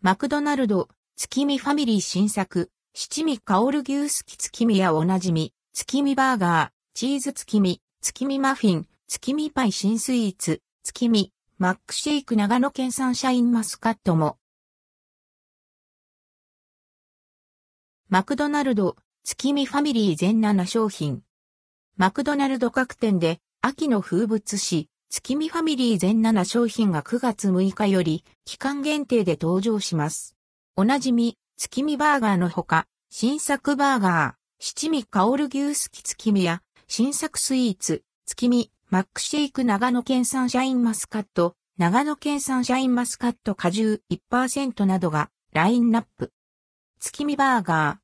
マクドナルド、月見ファミリー新作、七味香る牛すき月見やおなじみ、月見バーガー、チーズ月見、月見マフィン、月見パイ新スイーツ、月見、マックシェイク長野県産シャインマスカットも。マクドナルド、月見ファミリー全7商品。マクドナルド各店で秋の風物詩、月見ファミリー全7商品が9月6日より期間限定で登場します。おなじみ、月見バーガーのほか、新作バーガー、七味香る牛すき月見や、新作スイーツ、月見、マックシェイク長野県産シャインマスカット、長野県産シャインマスカット果汁1%などがラインナップ。月見バーガー。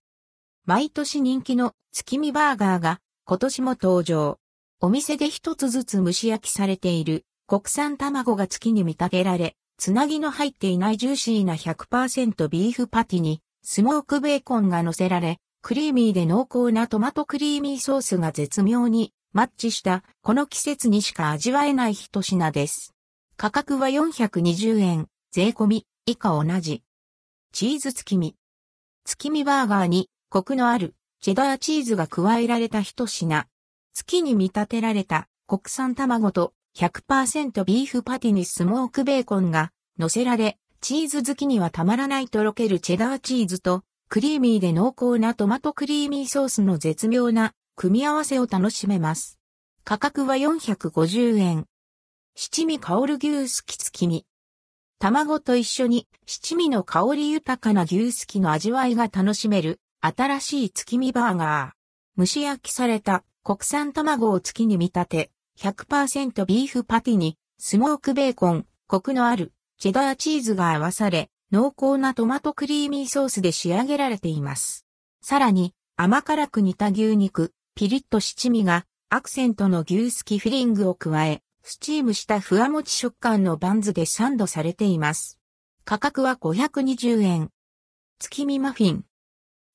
毎年人気の月見バーガーが今年も登場。お店で一つずつ蒸し焼きされている国産卵が月に見立てられ、つなぎの入っていないジューシーな100%ビーフパティにスモークベーコンが乗せられ、クリーミーで濃厚なトマトクリーミーソースが絶妙にマッチしたこの季節にしか味わえない一品です。価格は420円、税込み、以下同じ。チーズ月見。月見バーガーにコクのあるチェダーチーズが加えられた一品。月に見立てられた国産卵と100%ビーフパティにスモークベーコンが乗せられ、チーズ好きにはたまらないとろけるチェダーチーズとクリーミーで濃厚なトマトクリーミーソースの絶妙な組み合わせを楽しめます。価格は450円。七味香る牛すき月見。卵と一緒に七味の香り豊かな牛すきの味わいが楽しめる新しい月見バーガー。蒸し焼きされた国産卵を月に見立て、100%ビーフパティにスモークベーコン、コクのあるチェダーチーズが合わされ、濃厚なトマトクリーミーソースで仕上げられています。さらに、甘辛く煮た牛肉、ピリッと七味がアクセントの牛すきフィリングを加え、スチームしたふわもち食感のバンズでサンドされています。価格は520円。月見マフィン。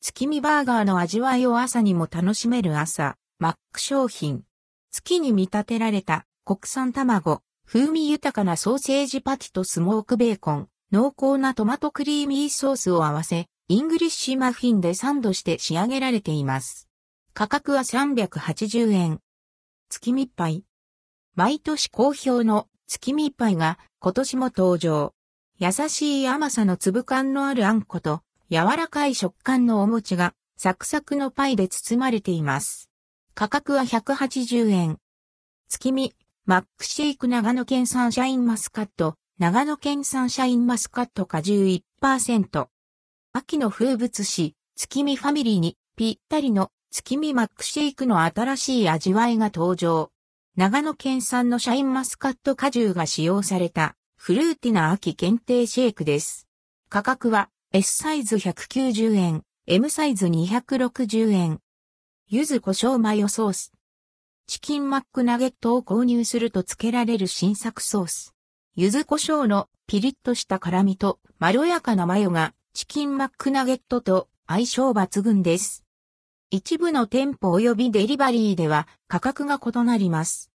月見バーガーの味わいを朝にも楽しめる朝、マック商品。月に見立てられた国産卵、風味豊かなソーセージパティとスモークベーコン、濃厚なトマトクリーミーソースを合わせ、イングリッシュマフィンでサンドして仕上げられています。価格は380円。月見パイ。毎年好評の月見パイが今年も登場。優しい甘さの粒感のあるあんこと、柔らかい食感のお餅がサクサクのパイで包まれています。価格は180円。月見、マックシェイク長野県産シャインマスカット、長野県産シャインマスカット果汁1%。秋の風物詩、月見ファミリーにぴったりの月見マックシェイクの新しい味わいが登場。長野県産のシャインマスカット果汁が使用されたフルーティな秋限定シェイクです。価格は S サイズ190円、M サイズ260円。柚子胡椒マヨソース。チキンマックナゲットを購入すると付けられる新作ソース。柚子胡椒のピリッとした辛みとまろやかなマヨがチキンマックナゲットと相性抜群です。一部の店舗及びデリバリーでは価格が異なります。